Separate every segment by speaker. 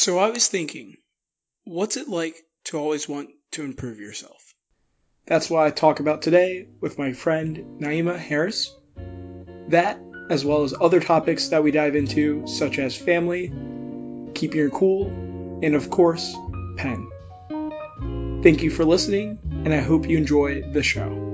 Speaker 1: So I was thinking, what's it like to always want to improve yourself? That's what I talk about today with my friend Naima Harris. That, as well as other topics that we dive into, such as family, keeping your cool, and of course, Penn. Thank you for listening, and I hope you enjoy the show.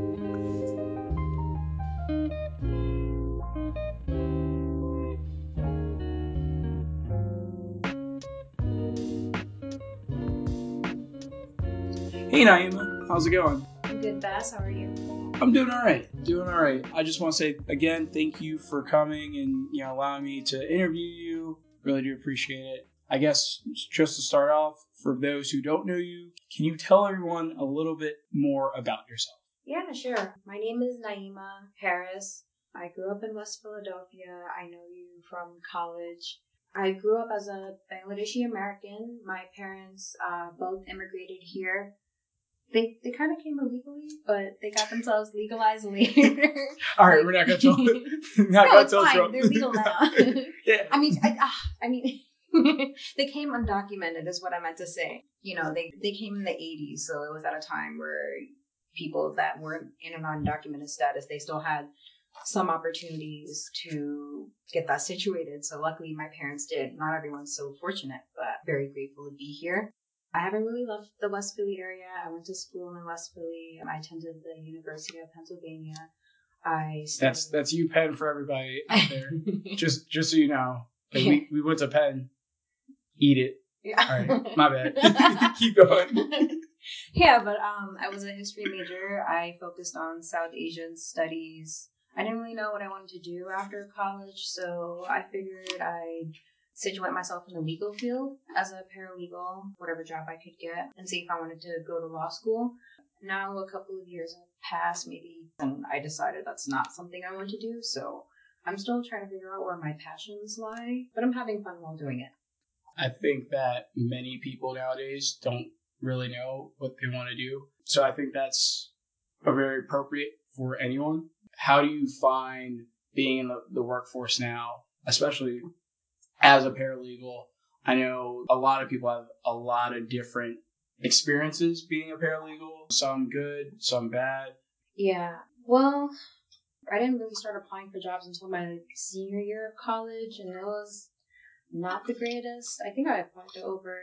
Speaker 1: Hey Naima, how's it going?
Speaker 2: I'm good, Bass. How are you?
Speaker 1: I'm doing all right. Doing all right. I just want to say again, thank you for coming and you know allowing me to interview you. Really do appreciate it. I guess just to start off, for those who don't know you, can you tell everyone a little bit more about yourself?
Speaker 2: Yeah, sure. My name is Naima Harris. I grew up in West Philadelphia. I know you from college. I grew up as a Bangladeshi American. My parents uh, both immigrated here they they kind of came illegally, but they got themselves legalized later.
Speaker 1: All right, we're not gonna tell. not
Speaker 2: no, it's fine. They're legal now.
Speaker 1: yeah.
Speaker 2: I mean, I, uh, I mean, they came undocumented, is what I meant to say. You know, they they came in the '80s, so it was at a time where people that weren't in an undocumented status, they still had some opportunities to get that situated. So luckily, my parents did. Not everyone's so fortunate, but very grateful to be here. I haven't really loved the West Philly area. I went to school in West Philly. I attended the University of Pennsylvania. I
Speaker 1: studied... that's that's UPenn for everybody out there. just just so you know, like we we went to Penn. Eat it. Yeah. All right, my bad. Keep going.
Speaker 2: yeah, but um, I was a history major. I focused on South Asian studies. I didn't really know what I wanted to do after college, so I figured I'd situate myself in the legal field as a paralegal, whatever job I could get, and see if I wanted to go to law school. Now, a couple of years have passed, maybe, and I decided that's not something I want to do, so I'm still trying to figure out where my passions lie, but I'm having fun while doing it.
Speaker 1: I think that many people nowadays don't really know what they want to do. So I think that's a very appropriate for anyone. How do you find being in the, the workforce now, especially as a paralegal, I know a lot of people have a lot of different experiences being a paralegal, some good, some bad.
Speaker 2: Yeah. Well, I didn't really start applying for jobs until my senior year of college, and it was not the greatest. I think I applied to over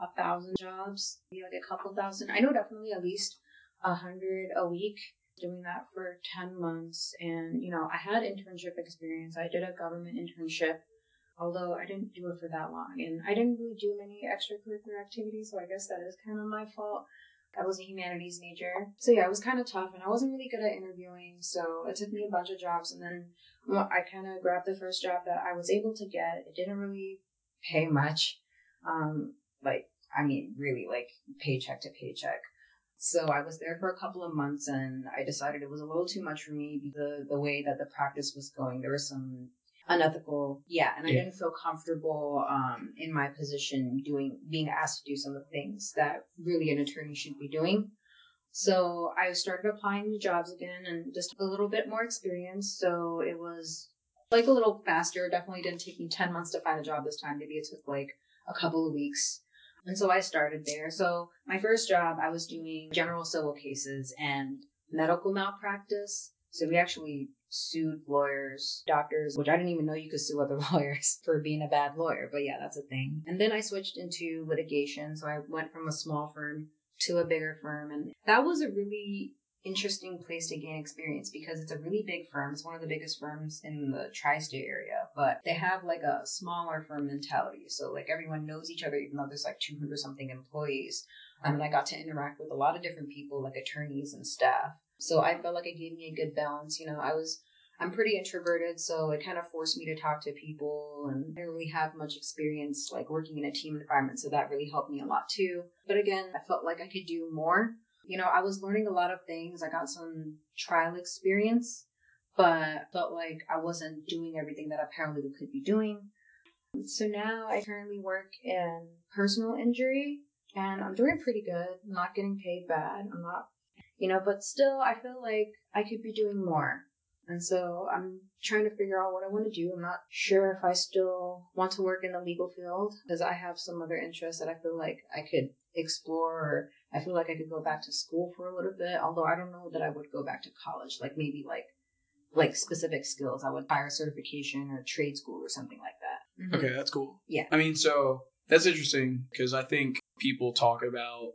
Speaker 2: a thousand jobs, maybe like a couple thousand. I know definitely at least a hundred a week. Doing that for 10 months. And, you know, I had internship experience. I did a government internship although I didn't do it for that long. And I didn't really do many extracurricular activities, so I guess that is kind of my fault. I was a humanities major. So yeah, it was kind of tough and I wasn't really good at interviewing. So it took me a bunch of jobs and then I kind of grabbed the first job that I was able to get. It didn't really pay much. Um, like, I mean, really like paycheck to paycheck. So I was there for a couple of months and I decided it was a little too much for me. The, the way that the practice was going, there were some unethical. Yeah, and I yeah. didn't feel comfortable um, in my position doing being asked to do some of the things that really an attorney should be doing. So I started applying to jobs again and just a little bit more experience. So it was like a little faster. Definitely didn't take me 10 months to find a job this time. Maybe it took like a couple of weeks. And so I started there. So my first job, I was doing general civil cases and medical malpractice. So we actually sued lawyers, doctors, which I didn't even know you could sue other lawyers for being a bad lawyer. But yeah, that's a thing. And then I switched into litigation. So I went from a small firm to a bigger firm. And that was a really interesting place to gain experience because it's a really big firm. It's one of the biggest firms in the tri state area, but they have like a smaller firm mentality. So, like, everyone knows each other, even though there's like 200 something employees. Um, and I got to interact with a lot of different people, like attorneys and staff. So I felt like it gave me a good balance. You know, I was I'm pretty introverted, so it kind of forced me to talk to people and I didn't really have much experience like working in a team environment, so that really helped me a lot too. But again, I felt like I could do more. You know, I was learning a lot of things. I got some trial experience, but felt like I wasn't doing everything that a paralegal could be doing. So now I currently work in personal injury and I'm doing pretty good. I'm not getting paid bad. I'm not you know, but still, I feel like I could be doing more. And so I'm trying to figure out what I want to do. I'm not sure if I still want to work in the legal field because I have some other interests that I feel like I could explore or I feel like I could go back to school for a little bit, although I don't know that I would go back to college. Like maybe like like specific skills. I would hire certification or trade school or something like that. Mm-hmm.
Speaker 1: Okay, that's cool.
Speaker 2: Yeah.
Speaker 1: I mean, so that's interesting because I think people talk about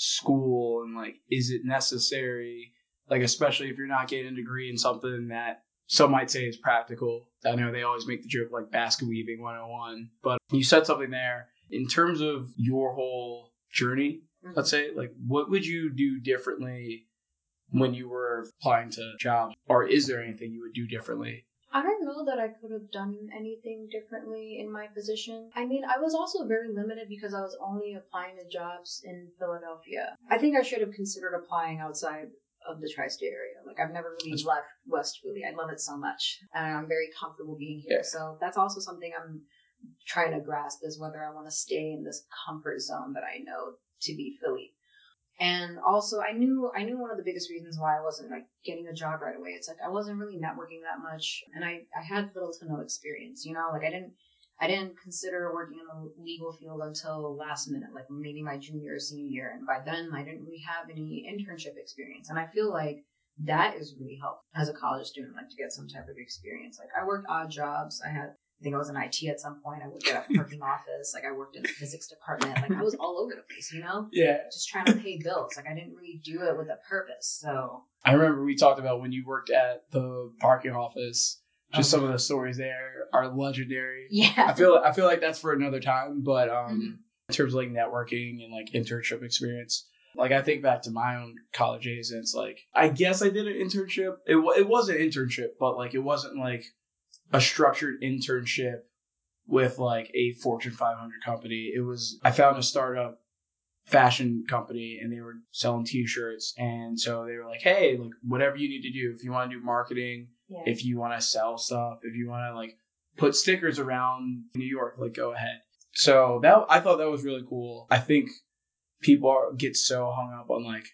Speaker 1: school and like, is it necessary? Like, especially if you're not getting a degree in something that some might say is practical. I know they always make the joke like basket weaving 101, but you said something there in terms of your whole journey.
Speaker 2: Mhm.
Speaker 1: Let's say, like, what would you do differently when you were applying to jobs, or is there anything you would do differently?
Speaker 2: I don't know that I could have done anything differently in my position. I mean, I was also very limited because I was only applying to jobs in Philadelphia. I think I should have considered applying outside of the tri-state area. Like I've never really left West Philly. I love it so much, and I'm very comfortable being here.
Speaker 1: Yeah.
Speaker 2: So that's also something I'm trying to grasp is whether I want to stay in this comfort zone that I know to be Philly. And also, I knew I knew one of the biggest reasons why I wasn't like getting a job right away. It's like I wasn't really networking that much, and I I had little to no experience. You know, like I didn't I didn't consider working in the legal field until last minute, like maybe my junior or senior year, and by then I didn't really have any internship experience. And I feel like that is really helpful as a college student, like to get some type of experience. Like I worked odd jobs. I had I think I was in IT at some point. I worked at a parking office. Like I worked in the physics department. Like I was all over the place, you know?
Speaker 1: Yeah,
Speaker 2: Just trying to pay bills. Like I didn't really do it with a purpose. So
Speaker 1: I remember we talked about when you worked at the parking office. Just
Speaker 2: Oh.
Speaker 1: some of the stories there are legendary.
Speaker 2: yeah.
Speaker 1: I feel I feel like that's for another time, but um,
Speaker 2: Mhm.
Speaker 1: in terms of like networking and like internship experience, like I think back to my own college days, and it's like I guess I did an internship. It wa- it was an internship, but like it wasn't like a structured internship with like a Fortune 500 company. It was I found a startup fashion company and they were selling t-shirts and so they were like hey like whatever you need to do if you want to do marketing
Speaker 2: yeah.
Speaker 1: if you want to sell stuff, if you want to like put stickers around New York, like go ahead. So that I thought that was really cool. I think people are, get so hung up on like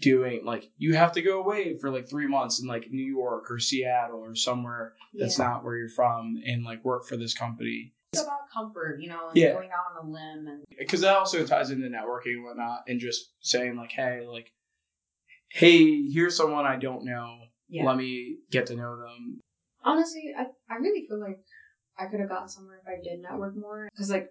Speaker 1: doing like you have to go away for like three months in like New York or Seattle or somewhere that's
Speaker 2: Yeah.
Speaker 1: not where you're from and like work for this company
Speaker 2: It's about comfort, you know, and
Speaker 1: Yeah.
Speaker 2: going out on a limb and
Speaker 1: because that also ties into networking and whatnot and just saying like hey like hey here's someone I don't know
Speaker 2: yeah.
Speaker 1: let me get to know them
Speaker 2: Honestly, I, I really feel like I could have gotten somewhere if I did network more. Because, like,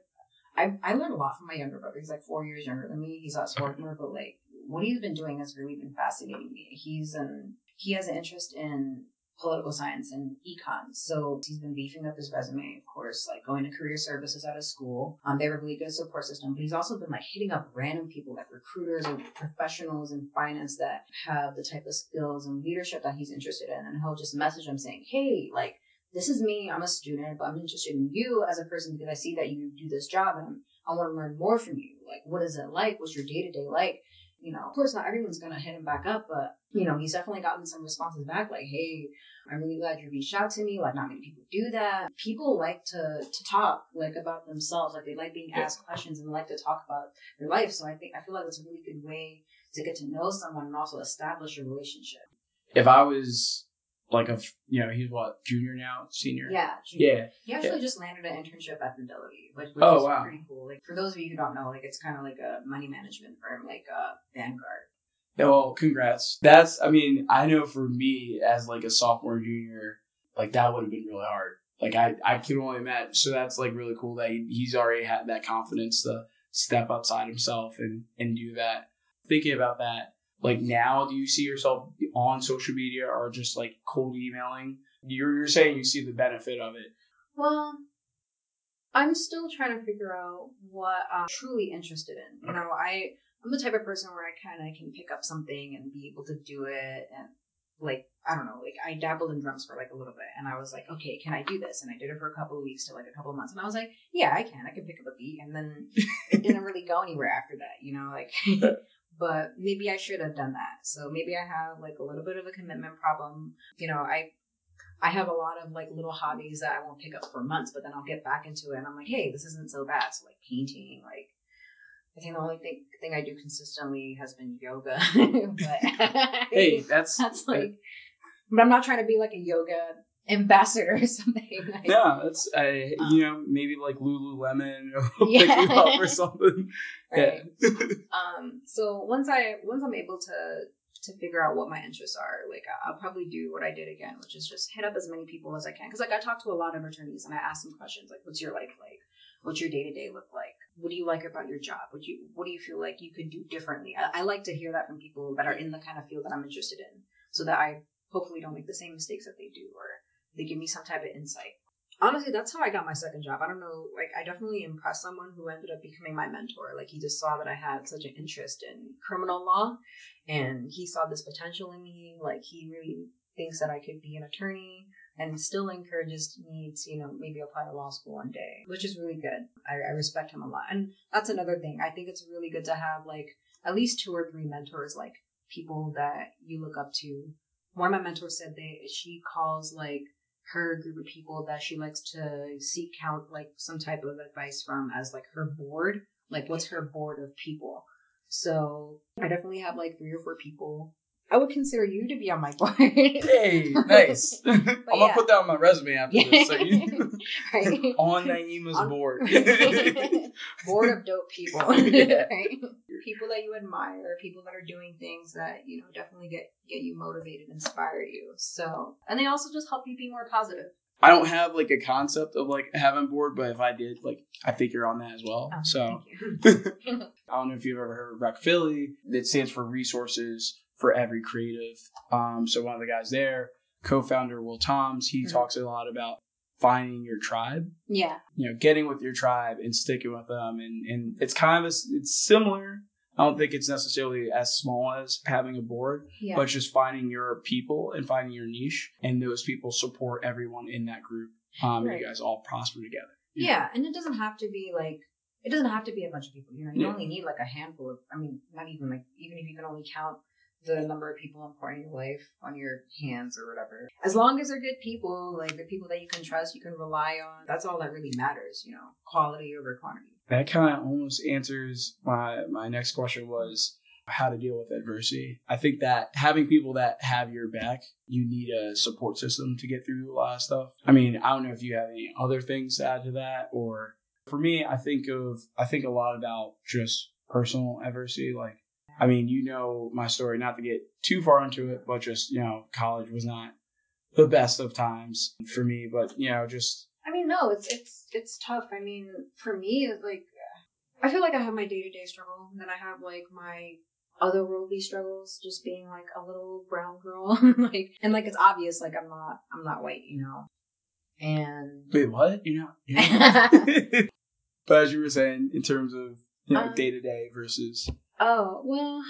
Speaker 2: I, I learned a lot from my younger brother. He's like four years younger than me. He's at Swarthmore, but like what he's been doing has really been fascinating me. He's um he has an interest in political science and econ, so he's been beefing up his resume. Of course, like going to career services at his school. Um, they have a really good support system, but he's also been like hitting up random people, like recruiters or professionals in finance that have the type of skills and leadership that he's interested in, and he'll just message them saying, "Hey, like." This is me. I'm a student, but I'm interested in you as a person because I see that you do this job and I want to learn more from you. Like, what is it like? What's your day to day like? You know, of course, not everyone's going to hit him back up, but, you know, he's definitely gotten some responses back like, hey, I'm really glad you reached out to me. Like, not many people do that. People like to, to talk, like, about themselves. Like, they like being asked questions and like to talk about their life. So I think, I feel like it's a really good way to get to know someone and also establish a relationship.
Speaker 1: if I was like a you know, he's what junior now, senior.
Speaker 2: Yeah.
Speaker 1: Yeah.
Speaker 2: He actually just landed an internship at Fidelity, which, which
Speaker 1: Oh,
Speaker 2: is
Speaker 1: wow.
Speaker 2: pretty cool. Like for those of you who don't know, like it's kind of like a money management firm, like uh, Vanguard.
Speaker 1: Yeah, Well, congrats. That's. I mean, I know for me as like a sophomore, junior, like that would have been really hard. Like I, I can only imagine. So that's like really cool that he, he's already had that confidence to step outside himself and and do that. Thinking about that, like now, do you see yourself on social media or just like cold emailing? You're you're saying you see the benefit of it.
Speaker 2: Well, I'm still trying to figure out what I'm truly interested in. You know, I I'm the type of person where I kind of can pick up something and be able to do it and like I don't know, like I dabbled in drums for like a little bit and I was like, okay, can I do this? And I did it for a couple of weeks to like a couple of months and I was like, yeah, I can. I can pick up a beat and then it didn't really go anywhere after that, you know, like but maybe I should have done that. So maybe I have like a little bit of a commitment problem. You know, I I have a lot of like little hobbies that I won't pick up for months, but then I'll get back into it and I'm like, hey, this isn't so bad. So like painting, like I think the only thing thing I do consistently has been yoga. but
Speaker 1: Hey, that's
Speaker 2: that's like But I'm not trying to be like a yoga ambassador or something. Like,
Speaker 1: Yeah, that's I.
Speaker 2: Um,
Speaker 1: you know, maybe like Lululemon pick
Speaker 2: Yeah.
Speaker 1: up or something.
Speaker 2: right.
Speaker 1: Yeah.
Speaker 2: Um, so once I once I'm able to to figure out what my interests are, like I'll probably do what I did again, which is just hit up as many people as I can. Because like I talk to a lot of attorneys and I asked them questions like, "What's your life like? What's your day to day look like? What do you like about your job? What you what do you feel like you could do differently?" I, I like to hear that from people that are in the kind of field that I'm interested in, so that I hopefully don't make the same mistakes that they do, or they give me some type of insight. Honestly, that's how I got my second job. I don't know, like I definitely impressed someone who ended up becoming my mentor. Like he just saw that I had such an interest in criminal law and he saw this potential in me. Like he really thinks that I could be an attorney and still encourages me to, you know, maybe apply to law school one day, which is really good. I, I respect him a lot. And that's another thing. I think it's really good to have like at least two or three mentors, like people that you look up to. One of my mentors said they she calls like her group of people that she likes to seek out like some type of advice from as like her board. Like what's her board of people? So I definitely have like three or four people. I would consider you to be on my board.
Speaker 1: Hey, nice. I'm gonna put that on my resume after this. So you
Speaker 2: right.
Speaker 1: on Naima's
Speaker 2: On-
Speaker 1: board.
Speaker 2: board of dope people.
Speaker 1: Yeah.
Speaker 2: right? People that you admire, people that are doing things that, you know, definitely get get you motivated, inspire you. So and they also just help you be more positive.
Speaker 1: I don't have like a concept of like having board, but if I did, like I think you're on that as well.
Speaker 2: Oh,
Speaker 1: so. I don't know if you've ever heard of Rec Philly. It stands for Resources for Every Creative. Um, so one of the guys there, co-founder Will Toms, he
Speaker 2: Mhm.
Speaker 1: talks a lot about finding your tribe.
Speaker 2: Yeah.
Speaker 1: You know, getting with your tribe and sticking with them, and and it's kind of a, it's similar. I don't think it's necessarily as small as having a board,
Speaker 2: Yeah.
Speaker 1: but just finding your people and finding your niche, and those people support everyone in that group. Um,
Speaker 2: Right.
Speaker 1: You guys all prosper together.
Speaker 2: Yeah, and it doesn't have to be like it doesn't have to be a bunch of people. You know, you
Speaker 1: Yeah.
Speaker 2: only need like a handful of. I mean, not even like even if you can only count the number of people important in your life on your hands or whatever. As long as they're good people, like the people that you can trust, you can rely on. That's all that really matters. You know, quality over quantity.
Speaker 1: That kind of almost answers my my next question was how to deal with adversity. I think that having people that have your back, you need a support system to get through a lot of stuff. I mean, I don't know if you have any other things to add to that or for me, I think of I think a lot about just personal adversity like I mean, you know my story, not to get too far into it, but just, you know, college was not the best of times for me, but you know, just
Speaker 2: I mean, no, it's it's it's tough. I mean, for me, it's like I feel like I have my day to day struggle, and then I have like my otherworldly struggles, just being like a little brown girl, like and like it's obvious, like I'm not I'm not white, you know, and
Speaker 1: wait, what? You're not, you're not But as you were saying, in terms of you know day to day versus
Speaker 2: Oh, well,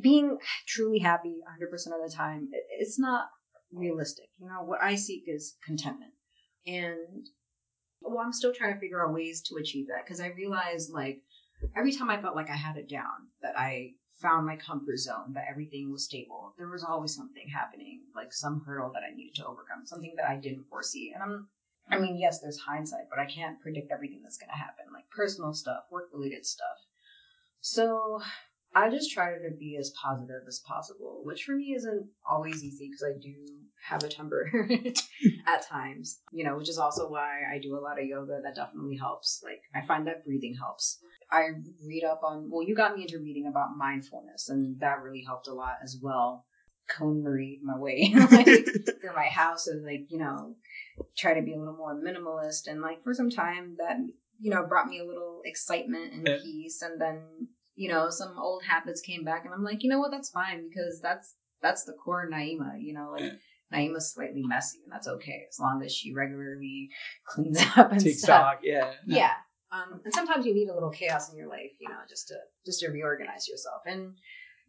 Speaker 2: being truly happy 100% of the time, it's not realistic. You know, what I seek is contentment. And, well, I'm still trying to figure out ways to achieve that because I realized, like, every time I felt like I had it down, that I found my comfort zone, that everything was stable, there was always something happening, like some hurdle that I needed to overcome, something that I didn't foresee. And I'm, I mean, yes, there's hindsight, but I can't predict everything that's going to happen, like personal stuff, work related stuff. So I just try to be as positive as possible, which for me isn't always easy because I do have a temper at times, you know, which is also why I do a lot of yoga. That definitely helps. Like, I find that breathing helps. I read up on, well, you got me into reading about mindfulness, and that really helped a lot as well. KonMari my way like, through my house and, like, you know, try to be a little more minimalist. And, like, for some time, that, you know, brought me a little excitement and
Speaker 1: Yeah.
Speaker 2: peace. And then you know, some old habits came back and I'm like, you know what, that's fine because that's that's the core Naima, you know, like. Naima's slightly messy and that's okay as long as she regularly cleans up and
Speaker 1: take
Speaker 2: stuff.
Speaker 1: stock. Yeah.
Speaker 2: Yeah. Um, and sometimes you need a little chaos in your life, you know, just to just to reorganize yourself. And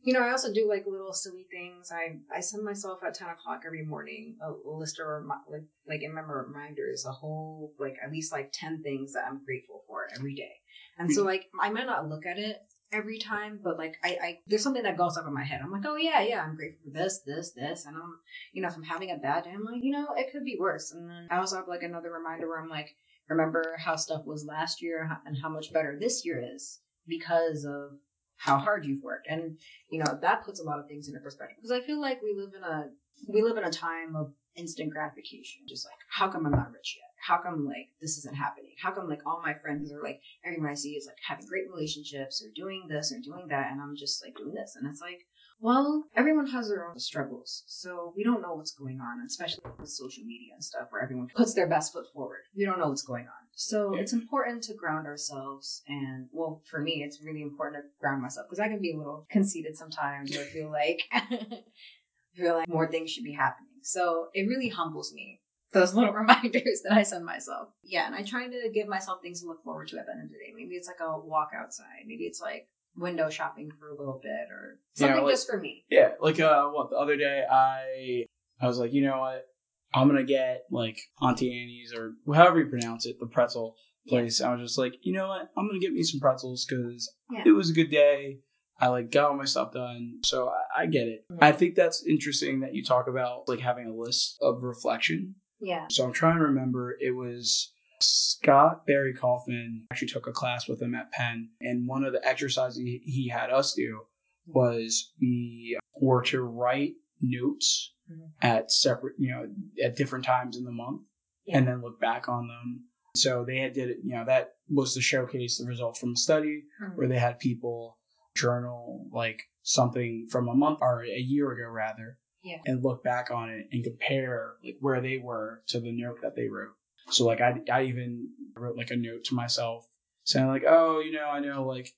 Speaker 2: you know, I also do like little silly things. I I send myself at ten o'clock every morning a, a list of remi- like like in my reminders, a whole like at least like ten things that I'm grateful for every day. And so like I might not look at it every time, but like I, I there's something that goes up in my head. I'm like, oh yeah, yeah, I'm grateful for this, this, this, and I'm you know if I'm having a bad day, I'm like, you know, it could be worse. And then I also have like another reminder where I'm like, remember how stuff was last year and how much better this year is because of how hard you've worked. And, you know, that puts a lot of things into perspective. Because I feel like we live in a we live in a time of instant gratification. Just like, how come I'm not rich yet? How come like this isn't happening? How come like all my friends are like everyone I see is like having great relationships or doing this or doing that and I'm just like doing this and it's like well, everyone has their own struggles, so we don't know what's going on, especially with social media and stuff where everyone puts their best foot forward. We don't know what's going on. So it's important to ground ourselves. And, well, for me, it's really important to ground myself because I can be a little conceited sometimes or feel like, feel like more things should be happening. So it really humbles me. Those little reminders that I send myself. Yeah, and I try to give myself things to look forward to at the end of the day. Maybe it's like a walk outside. Maybe it's like window shopping for a little bit or
Speaker 1: Yeah,
Speaker 2: something
Speaker 1: like-
Speaker 2: just for me.
Speaker 1: Yeah, like uh, what the other day I I was like, you know what, I'm gonna get like Auntie Annie's or however you pronounce it, the pretzel place. I was just like, you know what, I'm gonna get me some pretzels because
Speaker 2: Yeah.
Speaker 1: it was a good day. I like got all my stuff done, so I, I get it.
Speaker 2: Mhm.
Speaker 1: I think that's interesting that you talk about like having a list of reflection.
Speaker 2: Yeah.
Speaker 1: So I'm trying to remember. It was Scott Barry Kaufman actually took a class with him at Penn, and one of the exercises he, he had us do was we were to write notes
Speaker 2: Mhm.
Speaker 1: at separate, you know, at different times in the month, and then look back on them. So they had did it, you know, that was to showcase the results from a study
Speaker 2: Mhm.
Speaker 1: where they had people journal like something from a month or a year ago rather
Speaker 2: Yeah.
Speaker 1: and look back on it and compare like where they were to the note that they wrote so like i, I even wrote like a note to myself saying like oh you know i know like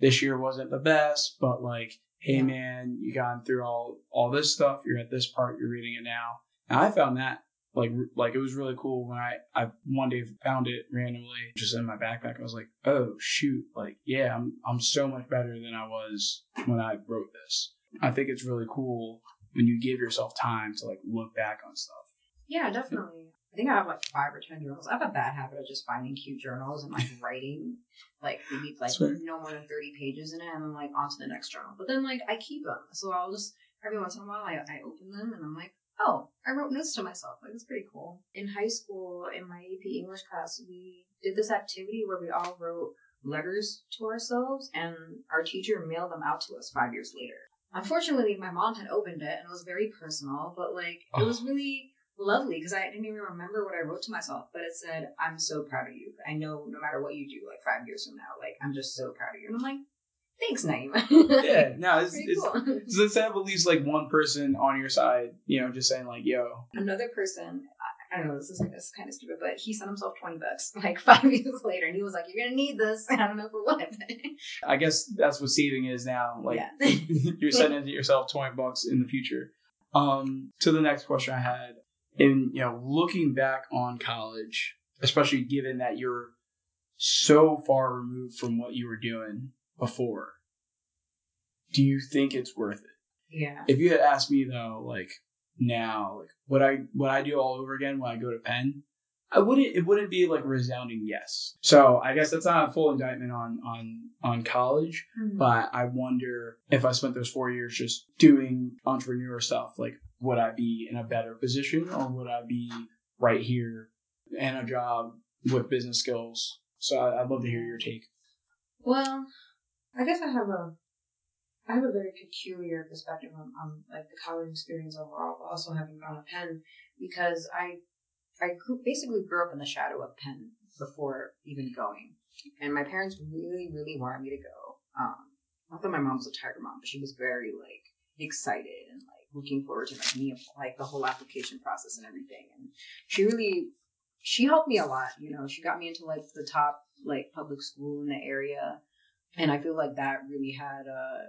Speaker 1: this year wasn't the best but like hey
Speaker 2: Yeah.
Speaker 1: man you gone through all all this stuff you're at this part you're reading it now and i found that like like it was really cool when I I one day found it randomly just in my backpack. I was like, oh shoot, like yeah, I'm I'm so much better than I was when I wrote this. I think it's really cool when you give yourself time to like look back on stuff.
Speaker 2: Yeah, definitely. I think I have like five or ten journals. I have a bad habit of just finding cute journals and like writing like maybe like no more than thirty pages in it and then like on to the next journal. But then like I keep them. So I'll just every once in a while I, I open them and I'm like, oh, I wrote notes to myself. Like it's pretty cool. In high school, in my AP English class, we did this activity where we all wrote letters to ourselves and our teacher mailed them out to us five years later. Unfortunately, my mom had opened it and it was very personal, but like it was really lovely because I didn't even remember what I wrote to myself, but it said, I'm so proud of you. I know no matter what you do, like five years from now, like I'm just so proud of you. And I'm like, thanks, Naima.
Speaker 1: Yeah, no, it's, it's
Speaker 2: cool.
Speaker 1: so let's have at least like one person on your side, you know, just saying like, yo,
Speaker 2: Another person, I, don't know, this is, kind of stupid, but he sent himself 20 bucks like five years later and he was like, You're going to need this. I don't know for what.
Speaker 1: I guess that's what saving is now. Like
Speaker 2: Yeah.
Speaker 1: you're sending yourself twenty bucks in the future. Um, to the next question I had, in you know, looking back on college, especially given that you're so far removed from what you were doing before, do you think it's worth it?
Speaker 2: yeah.
Speaker 1: If you had asked me though, like now, like would I would I do all over again when I go to Penn? I wouldn't. It wouldn't be like a resounding yes. So I guess that's not a full indictment on on on college,
Speaker 2: Mhm.
Speaker 1: but I wonder if I spent those four years just doing entrepreneur stuff, like would I be in a better position or would I be right here in a job with business skills? So I, I'd love to hear your take.
Speaker 2: Well, I guess I have a I have a very peculiar perspective on, on like the college experience overall, but also having gone to Penn because I I grew, basically grew up in the shadow of Penn before even going, and my parents really really wanted me to go. Um, not that my mom was a tiger mom, but she was very like excited and like looking forward to like me like the whole application process and everything, and she really she helped me a lot. You know, she got me into like the top like public school in the area, and I feel like that really had uh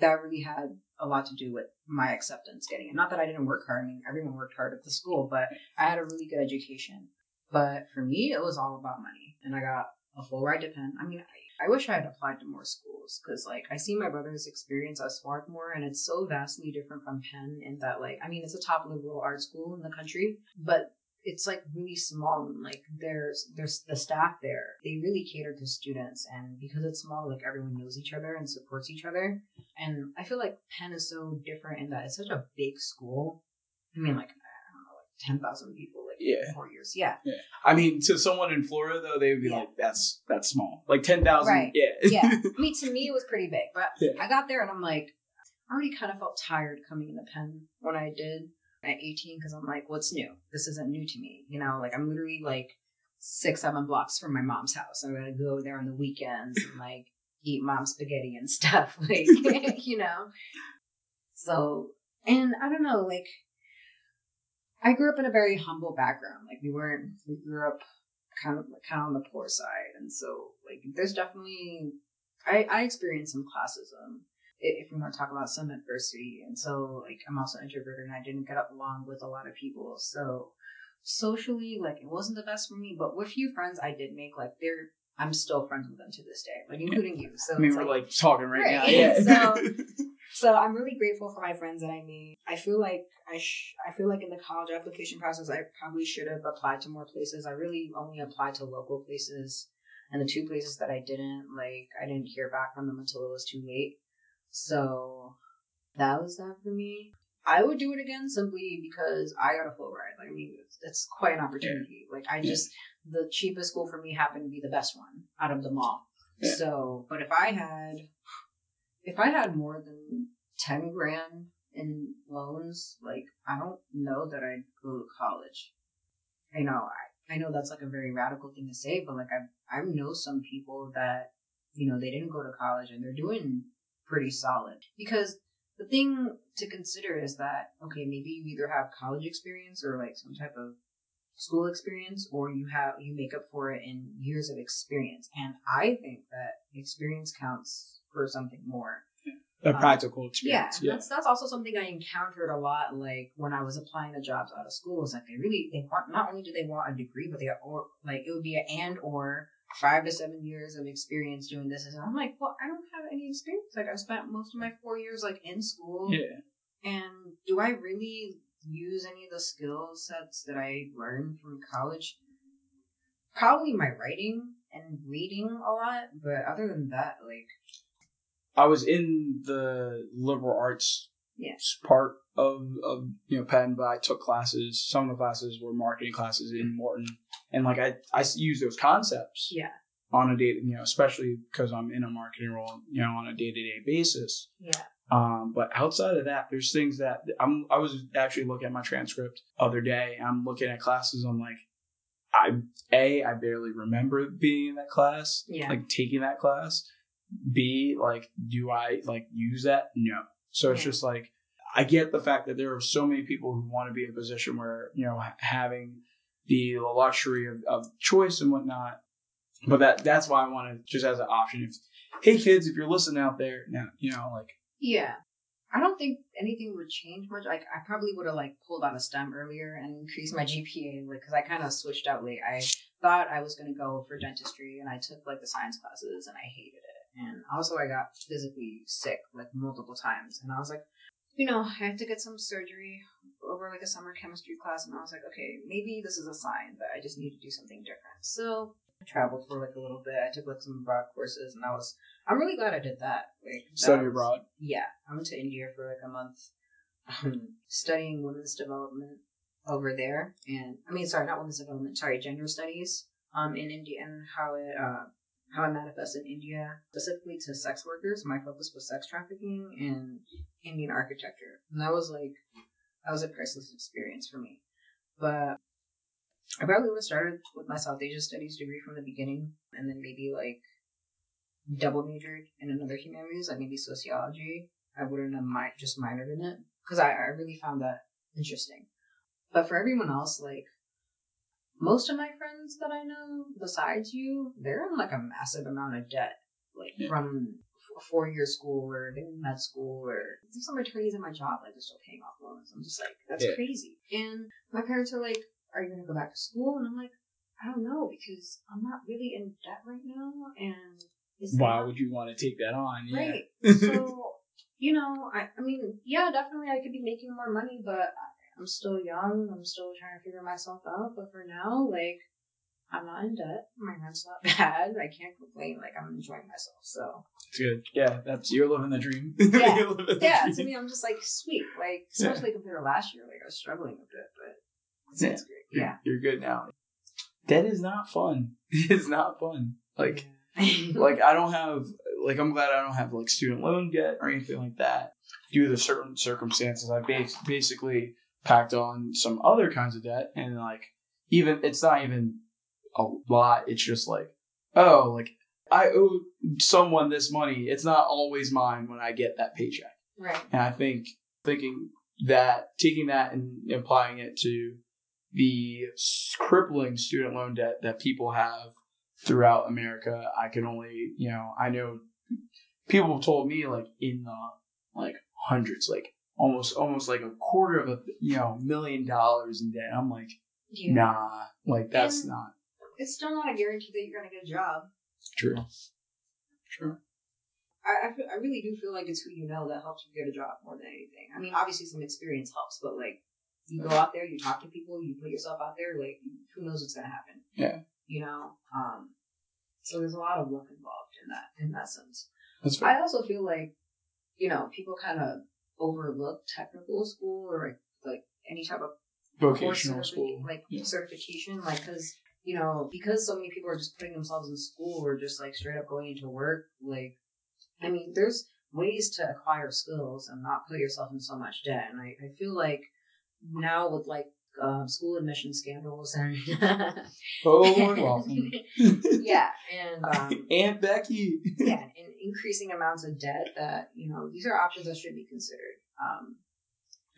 Speaker 2: that really had a lot to do with my acceptance getting it. Not that I didn't work hard. I mean, everyone worked hard at the school, but I had a really good education. But for me, it was all about money, and I got a full ride to Penn. I mean, I, I wish I had applied to more schools because, like, I see my brother's experience at Swarthmore, and it's so vastly different from Penn in that, like, I mean, it's a top liberal art school in the country, but it's like really small and like there's there's the staff there they really cater to students and because it's small like everyone knows each other and supports each other and i feel like penn is so different in that it's such a big school i mean like i don't know like 10,000 people like
Speaker 1: Yeah.
Speaker 2: four years. Yeah,
Speaker 1: I mean, to someone in Florida though, they would be
Speaker 2: Yeah.
Speaker 1: like, "That's that's small." Like ten thousand.
Speaker 2: Right.
Speaker 1: Yeah.
Speaker 2: yeah. I mean, to me, it was pretty big, but
Speaker 1: Yeah.
Speaker 2: I got there and I'm like, I already kind of felt tired coming in the Penn when I did at 18 because I'm like, what's new? This isn't new to me. You know, like I'm literally like six, seven blocks from my mom's house. I'm gonna go there on the weekends and like eat mom's spaghetti and stuff, like you know. So, and I don't know, like I grew up in a very humble background. Like we weren't, we grew up kind of kind of on the poor side, and so like there's definitely I I experienced some classism if we want to talk about some adversity, and so like I'm also introverted and I didn't get along with a lot of people, so socially like it wasn't the best for me. But with few friends I did make, like they're I'm still friends with them to this day, like including you. So
Speaker 1: I mean, we're
Speaker 2: like,
Speaker 1: like talking right,
Speaker 2: Right.
Speaker 1: now. Yeah.
Speaker 2: So- so I'm really grateful for my friends that I made. I feel like I sh- I feel like in the college application process, I probably should have applied to more places. I really only applied to local places, and the two places that I didn't, like, I didn't hear back from them until it was too late. So that was that for me. I would do it again simply because I got a full ride. Like, I mean, it's, it's quite an opportunity. Like, I
Speaker 1: Yeah.
Speaker 2: just the cheapest school for me happened to be the best one out of them all.
Speaker 1: Yeah.
Speaker 2: So, but if I had if I had more than ten grand in loans, like I don't know that I'd go to college. You know, I, I know that's like a very radical thing to say, but like I I know some people that you know they didn't go to college and they're doing pretty solid because the thing to consider is that okay maybe you either have college experience or like some type of school experience or you have you make up for it in years of experience and i think that experience counts for something more
Speaker 1: a
Speaker 2: Um,
Speaker 1: practical
Speaker 2: yeah,
Speaker 1: experience.
Speaker 2: and that's that's also something I encountered a lot. Like when I was applying to jobs out of school, is like they really they want not only do they want a degree, but they or like it would be an and or five to seven years of experience doing this. And I'm like, well, I don't have any experience. Like I spent most of my four years like in school,
Speaker 1: Yeah.
Speaker 2: and do I really use any of the skill sets that I learned from college? Probably my writing and reading a lot, but other than that, like
Speaker 1: I was in the liberal arts
Speaker 2: Yeah.
Speaker 1: part of, of you know Penn, but I took classes. Some of the classes were marketing classes in Wharton, and like I I use those concepts
Speaker 2: yeah,
Speaker 1: on a day you know especially because I'm in a marketing role you know on a day to day basis.
Speaker 2: yeah,
Speaker 1: Um, but outside of that, there's things that I'm. I was actually looking at my transcript other day. I'm looking at classes. I'm like, I a I barely remember being in that class,
Speaker 2: Yeah.
Speaker 1: like taking that class. B like, do I like use that? No. So it's
Speaker 2: Yeah.
Speaker 1: just like I get the fact that there are so many people who want to be in a position where you know having the luxury of, of choice and whatnot. But that that's why I want to just as an option. If hey kids, if you're listening out there now, you know like.
Speaker 2: Yeah. I don't think anything would change much. Like, I probably would have like pulled out a STEM earlier and increased my GPA, like, because I kind of switched out late. I thought I was gonna go for dentistry, and I took like the science classes, and I hated it. And also, I got physically sick like multiple times, and I was like, you know, I have to get some surgery over like a summer chemistry class, and I was like, okay, maybe this is a sign that I just need to do something different. So I traveled for like a little bit. I took like some abroad courses, and I was, I'm really glad I did that. Like, that
Speaker 1: study
Speaker 2: was-
Speaker 1: abroad.
Speaker 2: yeah, I went to India for like a month, um, studying women's development over there, and I mean, sorry, not women's development, sorry, gender studies, um, in India and how it, uh, how it manifests in India, specifically to sex workers. My focus was sex trafficking and Indian architecture, and that was like, that was a priceless experience for me. But I probably would have started with my South Asia Studies degree from the beginning, and then maybe like double majored in another humanities, like maybe sociology. I wouldn't have mi- just minored in it because I, I really found that interesting. But for everyone else, like most of my friends that I know, besides you, they're in like a massive amount of debt, like from f- four year school or they're in med school or some attorneys at my job, like they're still paying off loans. I'm just like, that's
Speaker 1: Yeah.
Speaker 2: crazy. And my parents are like, are you gonna go back to school? And I'm like, I don't know because I'm not really in debt right now, and
Speaker 1: Why
Speaker 2: not-
Speaker 1: would you want to take that on? Yeah.
Speaker 2: Right. So, you know, I, I mean, yeah, definitely I could be making more money, but I'm still young. I'm still trying to figure myself out. But for now, like, I'm not in debt. My rent's not bad. I can't complain. Like, I'm enjoying myself. So,
Speaker 1: It's good. Yeah, that's you're living the dream.
Speaker 2: Yeah.
Speaker 1: The
Speaker 2: yeah,
Speaker 1: dream.
Speaker 2: to me, I'm just like, sweet. Like,
Speaker 1: Yeah.
Speaker 2: especially compared to last year, like, I was struggling a bit, but Sounds great. Yeah.
Speaker 1: You're good now. Debt is not fun. It's not fun. Like, like I don't have like I'm glad I don't have like student loan debt or anything like that. Due to certain circumstances, I bas- basically packed on some other kinds of debt, and like even it's not even a lot. It's just like oh, like I owe someone this money. It's not always mine when I get that paycheck.
Speaker 2: right.
Speaker 1: And I think thinking that taking that and applying it to the crippling student loan debt that people have throughout America, I can only, you know, I know people have told me like in the like hundreds, like almost almost like a quarter of a you know million dollars in debt. I'm like,
Speaker 2: Yeah.
Speaker 1: nah, like that's
Speaker 2: And-
Speaker 1: not
Speaker 2: It's still not a guarantee that you're gonna get a job.
Speaker 1: true. True.
Speaker 2: I, I, feel, I really do feel like it's who you know that helps you get a job more than anything. I mean, obviously some experience helps, but like you go out there, you talk to people, you put yourself out there, like who knows what's gonna happen?
Speaker 1: Yeah.
Speaker 2: You know. Um. So there's a lot of luck involved in that in that sense.
Speaker 1: That's fair.
Speaker 2: I also feel like, you know, people kind of overlook technical school or like, like any type of
Speaker 1: Vocational
Speaker 2: certific-
Speaker 1: school.
Speaker 2: like
Speaker 1: Yeah.
Speaker 2: certification, like because you know because so many people are just putting themselves in school or just like straight up going into work. Like, I mean, there's ways to acquire skills and not put yourself in so much debt. And I, I feel like now with like um, school admission scandals and
Speaker 1: Oh, often.
Speaker 2: yeah, and um,
Speaker 1: Aunt Becky.
Speaker 2: yeah, and increasing amounts of debt that, you know, these are options that should be considered. Um,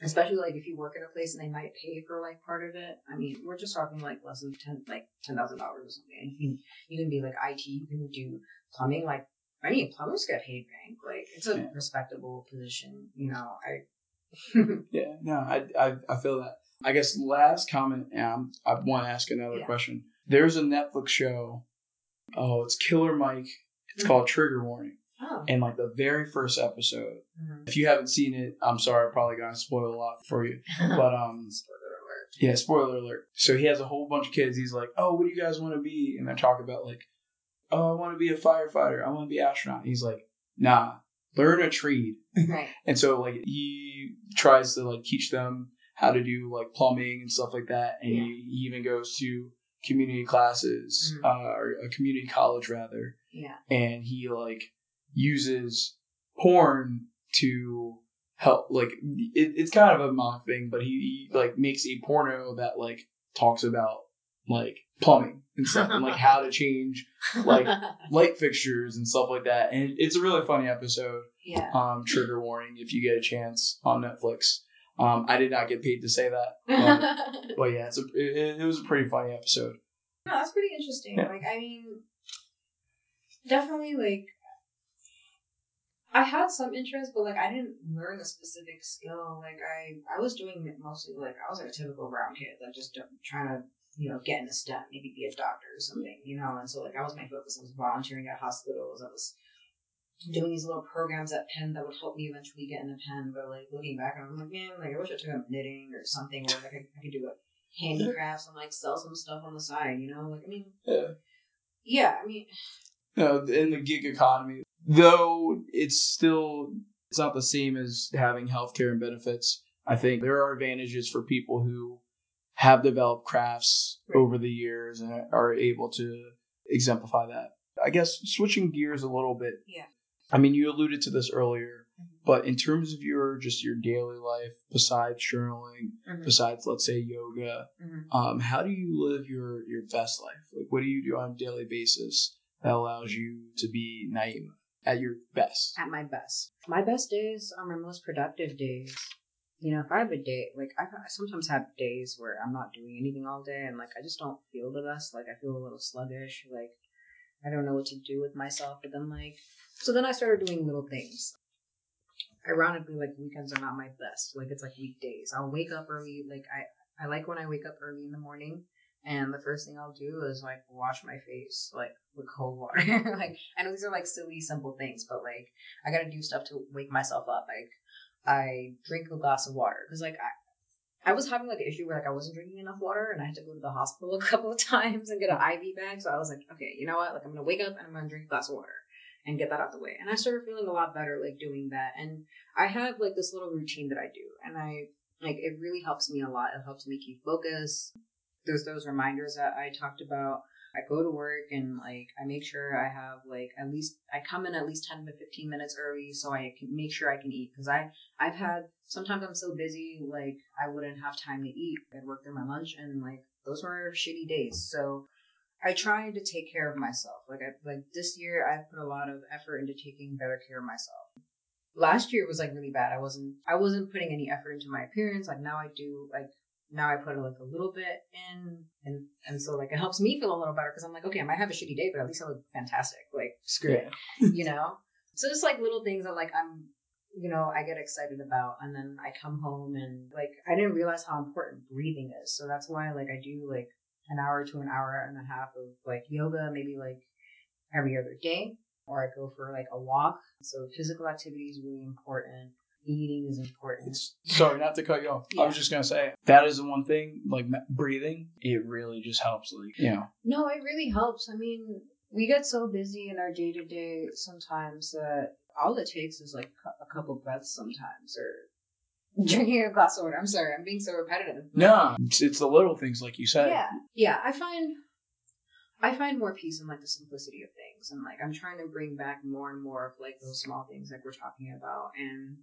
Speaker 2: especially like if you work at a place and they might pay for like part of it. I mean, we're just talking like less than ten like ten thousand dollars or something. And you can you can be like IT, you can do plumbing, like I mean plumbers get paid bank. Like it's a
Speaker 1: Yeah.
Speaker 2: respectable position, you know. I
Speaker 1: Yeah, no, I, I, I feel that. I guess last comment, um, I want to ask another
Speaker 2: Yeah.
Speaker 1: question. There's a Netflix show. Oh, it's Killer Mike. It's
Speaker 2: Mhm.
Speaker 1: called Trigger Warning.
Speaker 2: Oh.
Speaker 1: And like the very first episode,
Speaker 2: Mhm.
Speaker 1: if you haven't seen it, I'm sorry, I'm probably gonna spoil a lot for you. But um,
Speaker 2: Spoiler alert.
Speaker 1: yeah, spoiler alert. So he has a whole bunch of kids. He's like, "Oh, what do you guys want to be?" And they're talking about like, "Oh, I want to be a firefighter. I want to be an astronaut." he's like, "Nah, learn a trade."
Speaker 2: Right.
Speaker 1: And so like he tries to like teach them how to do like plumbing and stuff like that. And
Speaker 2: Yeah.
Speaker 1: he, he even goes to community classes,
Speaker 2: Mhm.
Speaker 1: uh, or a community college rather.
Speaker 2: Yeah.
Speaker 1: And he like uses porn to help. Like it, it's kind of a mock thing, but he, he like makes a porno that like talks about like plumbing and stuff and like how to change like light fixtures and stuff like that. And it's a really funny episode
Speaker 2: yeah.
Speaker 1: um, trigger warning if you get a chance on Netflix. Um, I did not get paid to say that, but, but yeah, it's a, it, it was a pretty funny episode.
Speaker 2: No, that's pretty interesting.
Speaker 1: Yeah.
Speaker 2: Like, I mean, definitely, like, I had some interest, but like, I didn't learn a specific skill. Like, I I was doing it mostly like I was like a typical brown kid, like just trying to you know get in a STEM, maybe be a doctor or something, you know. And so like, I was my focus. I was volunteering at hospitals. I was doing these little programs at Penn that would help me eventually get in into Penn. But like looking back, I'm like, man, like I wish I took up knitting or something where like I, I could do like handicrafts and like sell some stuff on the side, you know. Like I mean,
Speaker 1: Yeah.
Speaker 2: yeah, I mean,
Speaker 1: You know, in the gig economy, though it's still it's not the same as having healthcare and benefits. I think there are advantages for people who have developed crafts
Speaker 2: Right.
Speaker 1: over the years and are able to exemplify that. I guess switching gears a little bit.
Speaker 2: Yeah.
Speaker 1: I mean, you alluded to this earlier,
Speaker 2: Mhm.
Speaker 1: but in terms of your just your daily life, besides journaling,
Speaker 2: Mhm.
Speaker 1: besides let's say yoga,
Speaker 2: Mhm.
Speaker 1: um, how do you live your your best life? Like, what do you do on a daily basis that allows you to be Naima at your best?
Speaker 2: at my best. My best days are my most productive days. You know, if I have a day, like I, sometimes have days where I'm not doing anything all day and like I just don't feel the best. Like I feel a little sluggish. Like I don't know what to do with myself. But then like, so then I started doing little things. Ironically, like weekends are not my best. Like it's like weekdays. I'll wake up early. Like I, I like when I wake up early in the morning. And the first thing I'll do is like wash my face like with cold water. like I know these are like silly, simple things, but like I gotta do stuff to wake myself up. Like I drink a glass of water because like I, I was having like an issue where like I wasn't drinking enough water and I had to go to the hospital a couple of times and get an IV bag. So I was like, okay, you know what? Like I'm gonna wake up and I'm gonna drink a glass of water and get that out the way. And I started feeling a lot better like doing that. And I have like this little routine that I do, and I Like it really helps me a lot. It helps me keep focus. There's those reminders that I talked about. I go to work and like I make sure I have like at least I come in at least 10 to 15 minutes early so I can make sure I can eat because I I've had sometimes I'm so busy like I wouldn't have time to eat. I'd work through my lunch and like those were shitty days. So I try to take care of myself. Like I like this year I've put a lot of effort into taking better care of myself. Last year was like really bad. I wasn't I wasn't putting any effort into my appearance. Like now I do like now I put like a little bit in and and so like it helps me feel a little better because I'm like, okay, I might have a shitty day, but at least I look fantastic. Like
Speaker 1: It's great.
Speaker 2: you know? So just like little things that like I'm you know, I get excited about and then I come home and like I didn't realize how important breathing is. So that's why like I do like an hour to an hour and a half of like yoga, maybe like every other day. Or I go for like a walk. So physical activity is really important. Eating is important.
Speaker 1: It's, sorry, not to cut you off. I was just gonna say that is the one thing. Like breathing, it really just helps. Like you know,
Speaker 2: No, it really helps. I mean, we get so busy in our day to day sometimes that all it takes is like a couple breaths sometimes or drinking a glass of water. I'm sorry, I'm being so repetitive.
Speaker 1: no, it's, it's the little things like you said.
Speaker 2: Yeah. Yeah, I find I find more peace in like the simplicity of things and like I'm trying to bring back more and more of like those small things like we're talking about and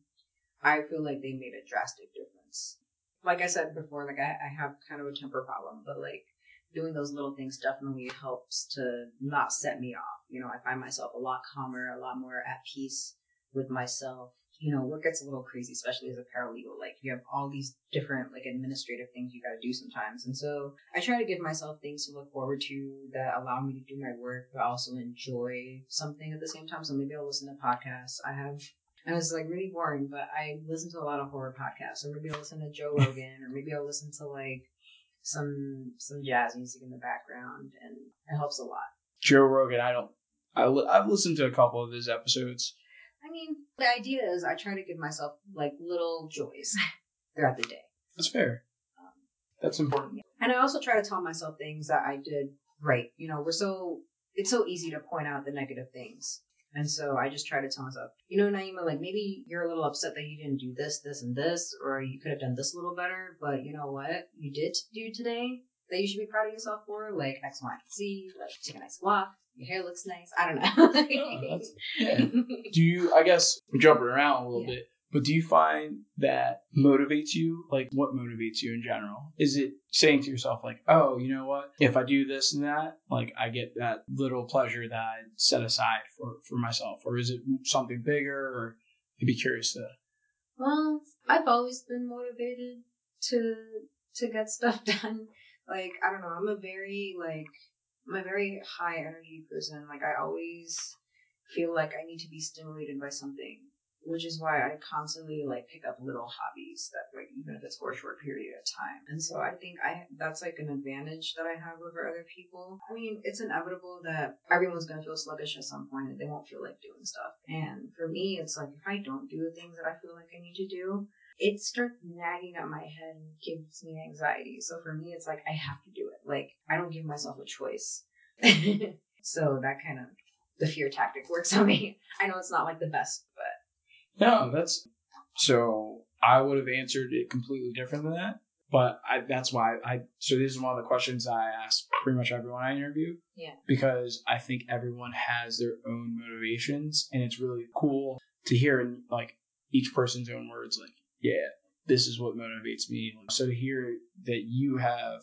Speaker 2: I feel like they made a drastic difference. Like I said before, like I, I have kind of a temper problem, but like doing those little things definitely helps to not set me off. You know, I find myself a lot calmer, a lot more at peace with myself. You know, work gets a little crazy, especially as a paralegal. Like you have all these different like administrative things you got to do sometimes, and so I try to give myself things to look forward to that allow me to do my work, but also enjoy something at the same time. So maybe I'll listen to podcasts. I have and it's like really boring, but I listen to a lot of horror podcasts, or maybe I'll listen to Joe Rogan, or maybe I'll listen to like some some jazz music in the background, and it helps a lot.
Speaker 1: Joe Rogan, I don't. I li- I've listened to a couple of his episodes.
Speaker 2: I mean, the idea is I try to give myself like little joys throughout the day.
Speaker 1: That's fair.
Speaker 2: Um,
Speaker 1: That's important.
Speaker 2: And I also try to tell myself things that I did right. You know, we're so it's so easy to point out the negative things. And so I just try to tell myself, you know, Naima, like maybe you're a little upset that you didn't do this, this, and this, or you could have done this a little better, but you know what? You did do today that you should be proud of yourself for, like X, Y, and Z, like take a nice walk, your hair looks nice. I don't
Speaker 1: Oh,
Speaker 2: know.
Speaker 1: that's- yeah. Do you? I guess jumping around a little
Speaker 2: Yeah.
Speaker 1: bit, but do you find that motivates you? Like, what motivates you in general? Is it saying to yourself, like, oh, you know what? If I do this and that, like, I get that little pleasure that I set aside for for myself, or is it something bigger? Or I'd be curious to.
Speaker 2: Well, I've always been motivated to to get stuff done. Like I don't know, I'm a very like I'm a very high energy person. Like I always feel like I need to be stimulated by something, which is why I constantly like pick up little hobbies that like even if it's for a short period of time. And so I think I that's like an advantage that I have over other people. I mean, it's inevitable that everyone's gonna feel sluggish at some point and they won't feel like doing stuff. And for me, it's like if I don't do the things that I feel like I need to do, it starts nagging at my head and gives me anxiety. So for me, it's like I have to do it. Like I don't give myself a choice. so that kind of the fear tactic works on me. I know it's not like the best, but
Speaker 1: No, that's so. I would have answered it completely different than that, but I, that's why I. So this is one of the questions I ask pretty much everyone I interview.
Speaker 2: Yeah.
Speaker 1: Because I think everyone has their own motivations, and it's really cool to hear in like each person's own words. Like, yeah, this is what motivates me. So to hear that you have,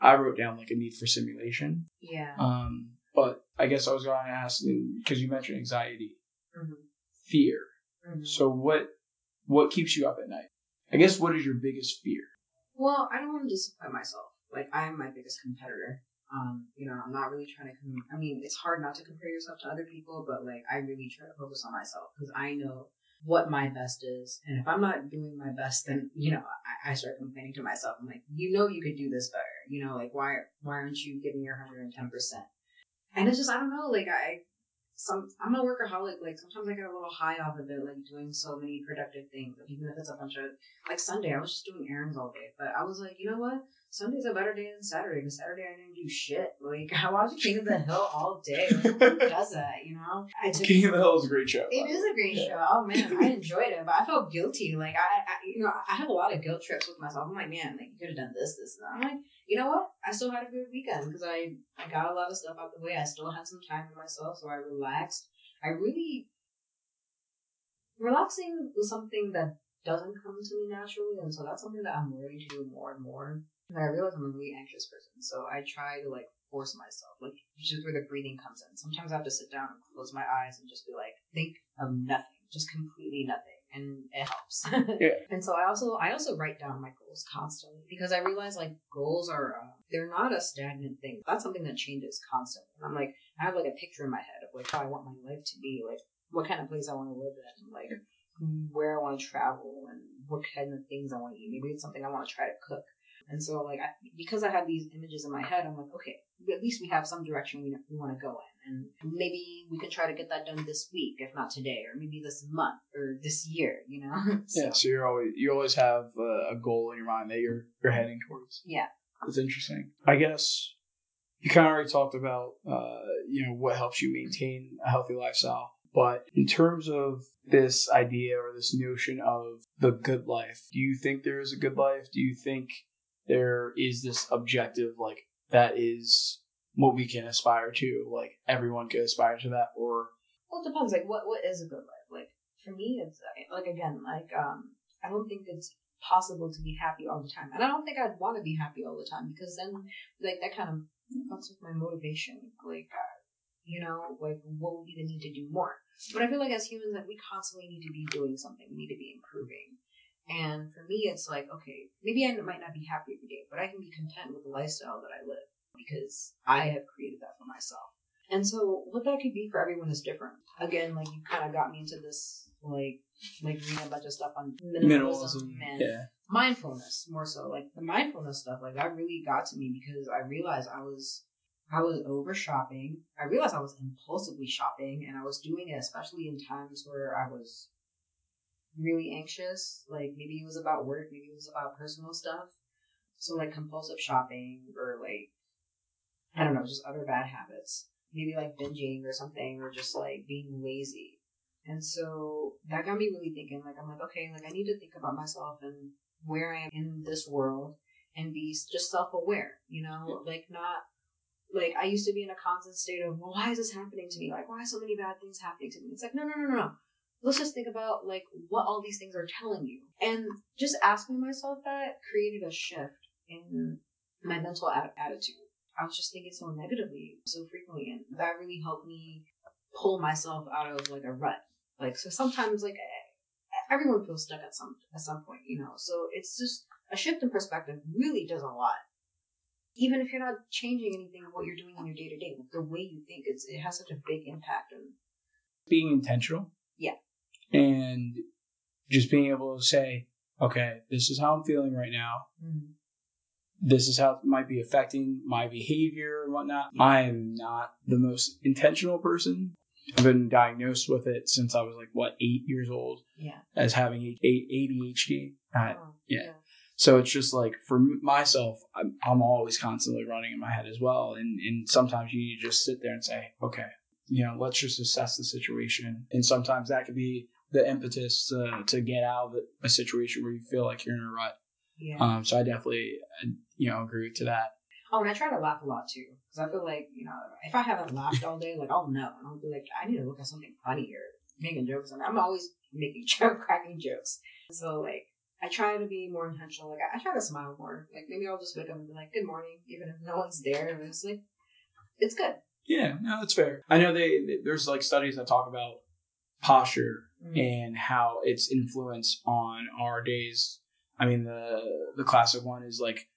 Speaker 1: I wrote down like a need for simulation.
Speaker 2: yeah.
Speaker 1: Um, but I guess I was going to ask because you mentioned anxiety,
Speaker 2: Mhm.
Speaker 1: fear.
Speaker 2: Mhm.
Speaker 1: So what what keeps you up at night? I guess what is your biggest fear?
Speaker 2: Well, I don't want to disappoint myself. Like I am my biggest competitor. Um, you know, I'm not really trying to. Com- I mean, it's hard not to compare yourself to other people, but like I really try to focus on myself because I know what my best is, and if I'm not doing my best, then you know I, I start complaining to myself. I'm like, you know, you could do this better. You know, like why why aren't you giving your 110 percent? And it's just I don't know. Like I some I'm a workaholic. Like sometimes I get a little high off of it, like doing so many productive things. Like even if it's a bunch of like Sunday, I was just doing errands all day. But I was like, you know what? Sunday's a better day than Saturday because Saturday I didn't do shit. Like I watched King of the Hill all day. Like, who does that? You know, I took
Speaker 1: King of the Hill is a great show.
Speaker 2: it is a great show. Oh man, I enjoyed it, but I felt guilty. Like I, I, you know, I have a lot of guilt trips with myself. I'm like, man, like you could have done this, this, and that. I'm like, you know what? I still had a good weekend because I, I got a lot of stuff out the way. I still had some time for myself, so I relaxed. I really relaxing was something that doesn't come to me naturally, and so that's something that I'm learning to do more and more. And I realize I'm a really anxious person, so I try to like force myself, like just where the breathing comes in. Sometimes I have to sit down and close my eyes and just be like, think of nothing, just completely nothing, and it helps.
Speaker 1: Yeah.
Speaker 2: And so I also I also write down my goals constantly because I realize like goals are uh, they're not a stagnant thing. That's something that changes constantly. And I'm like I have like a picture in my head of like how I want my life to be, like what kind of place I want to live in, like where I want to travel and what kind of things I want to eat. Maybe it's something I want to try to cook. And so, like, I, because I have these images in my head, I'm like, okay, at least we have some direction we, we want to go in. And maybe we can try to get that done this week, if not today, or maybe this month, or this year, you know? so,
Speaker 1: Yeah, so you're always you always have a, a goal in your mind that you're you're heading towards.
Speaker 2: Yeah.
Speaker 1: That's interesting. I guess you kind of already talked about uh, you know what helps you maintain a healthy lifestyle, but in terms of this idea or this notion of the good life, do you think there is a good life? Do you think there is this objective like that is what we can aspire to? Like everyone can aspire to that, or
Speaker 2: Well, it depends. Like, what what is a good life? Like, for me, it's like again, like um, I don't think it's possible to be happy all the time, and I don't think I'd want to be happy all the time because then, like, that kind of fucks with my motivation. Like, uh, you know, like what would be the need to do more? But I feel like as humans, like we constantly need to be doing something. We need to be improving. And for me, it's like, okay, maybe I might not be happy every day, but I can be content with the lifestyle that I live because I have created that for myself. And so what that could be for everyone is different. Again, like you kind of got me into this, like, like reading a bunch of stuff on minimalism,
Speaker 1: minimalism.
Speaker 2: and
Speaker 1: Yeah.
Speaker 2: mindfulness more so. Like the mindfulness stuff, like that really got to me because I realized I was I was over shopping. I realized I was impulsively shopping and I was doing it especially in times where I was really anxious. Like maybe it was about work, maybe it was about personal stuff. So like compulsive shopping or like I don't know, just other bad habits. Maybe like binging or something or just like being lazy. And so that got me really thinking, like I'm like, okay, like I need to think about myself and where I am in this world and be just self aware, you know, like not like I used to be in a constant state of, well, why is this happening to me? Like, why are so many bad things happening to me? It's like, no, no, no, no, no. Let's just think about like what all these things are telling you. And just asking myself that created a shift in my mental attitude. I was just thinking so negatively so frequently, and that really helped me pull myself out of like a rut. Like, so sometimes like everyone feels stuck at some at some point, you know. So it's just a shift in perspective really does a lot even if you're not changing anything of what you're doing in your day to day, the way you think, it's it has such a big impact on.
Speaker 1: being intentional.
Speaker 2: Yeah.
Speaker 1: And just being able to say, okay, this is how I'm feeling right now. This is how it might be affecting my behavior and whatnot. I am not the most intentional person. I've been diagnosed with it since I was like, what, eight years old
Speaker 2: Yeah.
Speaker 1: as having ADHD. Uh,
Speaker 2: Oh,
Speaker 1: yeah. So it's just like for myself, I'm, I'm always constantly running in my head as well. And, and sometimes you need to just sit there and say, okay, you know, let's just assess the situation. And sometimes that could be the impetus to, to get out of a situation where you feel like you're in a rut.
Speaker 2: Yeah.
Speaker 1: Um, so I definitely, uh, you know, agree to that.
Speaker 2: oh, and I try to laugh a lot too, because I feel like you know, if I haven't laughed all day, like I'll know, and I'll be like, I need to look at something funny or making jokes, and I'm always making joke, cracking jokes. So like. I try to be more intentional. Like I, I try to smile more. Like maybe I'll just wake up and be like, "Good morning," even if no one's there. And it's like, it's good.
Speaker 1: Yeah, no, that's fair. I know they, they- there's like studies that talk about posture and how its influence on our days. I mean, the the classic one is like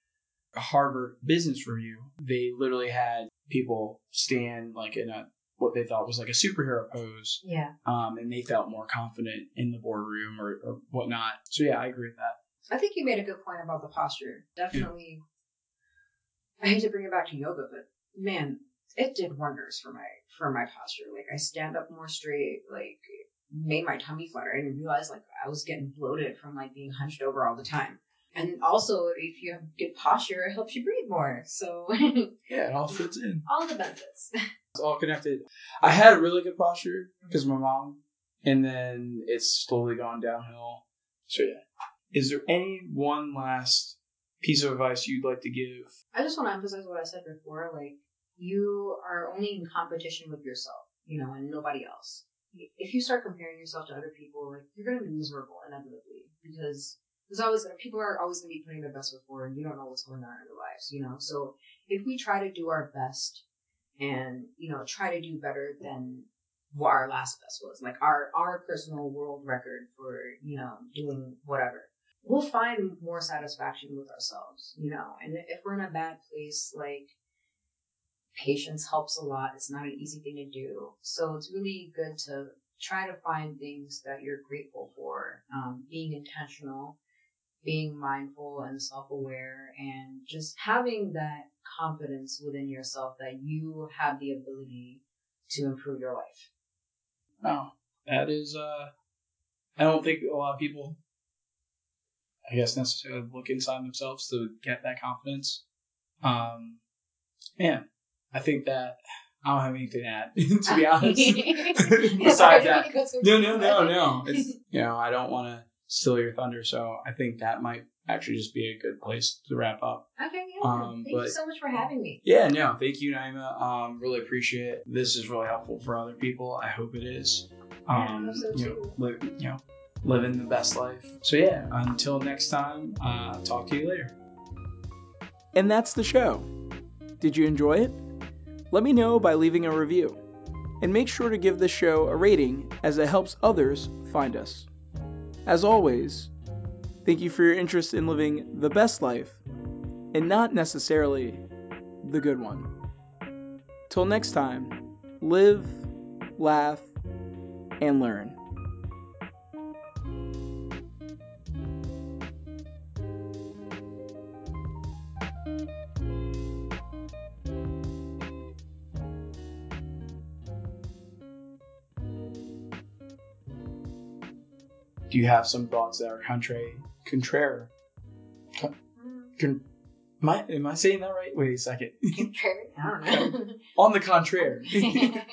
Speaker 1: Harvard Business Review. They literally had people stand like in a what they thought was like a superhero pose,
Speaker 2: Yeah.
Speaker 1: um, and they felt more confident in the boardroom or, or whatnot. So yeah, I agree with that.
Speaker 2: I think you made a good point about the posture. Definitely. I hate to bring it back to yoga, but man, it did wonders for my for my posture. Like I stand up more straight. Like made my tummy flatter. I didn't realize like I was getting bloated from like being hunched over all the time. and also, if you have good posture, it helps you breathe more. So,
Speaker 1: Yeah, it all fits in.
Speaker 2: all the benefits.
Speaker 1: It's all connected. I had a really good posture because my mom, and then it's slowly gone downhill. So yeah. Is there any one last piece of advice you'd like to give?
Speaker 2: I just want to emphasize what I said before. Like, you are only in competition with yourself, you know, and nobody else. If you start comparing yourself to other people, like, you're to be miserable inevitably because there's always, people are always to be putting their best foot forward and you don't know what's going on in their lives, you know? So if we try to do our best and, you know, try to do better than what our last best was, like our, our personal world record for, you know, doing whatever, we'll find more satisfaction with ourselves, you know. And if we're in a bad place, like patience helps a lot. It's not an easy thing to do. So it's really good to try to find things that you're grateful for, um, being intentional, being mindful and self aware, and just having that confidence within yourself that you have the ability to improve your life.
Speaker 1: Oh, that is. uh I don't think a lot of people, I guess, necessarily look inside themselves to get that confidence. Um, man, I think that I don't have anything to add, to be honest. Besides that, no, no, no, no. It's you know I don't want to steal your thunder, so I think that might actually just be a good place to wrap up.
Speaker 2: Okay, yeah.
Speaker 1: Um,
Speaker 2: Thank you
Speaker 1: but-
Speaker 2: so much for having me.
Speaker 1: Yeah, no, thank you, Naima. Um, really appreciate it. This is really helpful for other people. I hope it is.
Speaker 2: Yeah, I
Speaker 1: Um,
Speaker 2: hope so
Speaker 1: you know,
Speaker 2: too.
Speaker 1: live, you know, living the best life. So yeah, until next time, uh, talk to you later. And that's the show. Did you enjoy it? Let me know by leaving a review. And make sure to give the show a rating as it helps others find us. As always, thank you for your interest in living the best life and not necessarily the good one. Till next time, live, laugh, and learn. You have some thoughts that are contrary, contrary? Mm-hmm. Con, am, I, am I saying that right? Wait a second. Contrary?
Speaker 2: I don't know.
Speaker 1: On the contrary.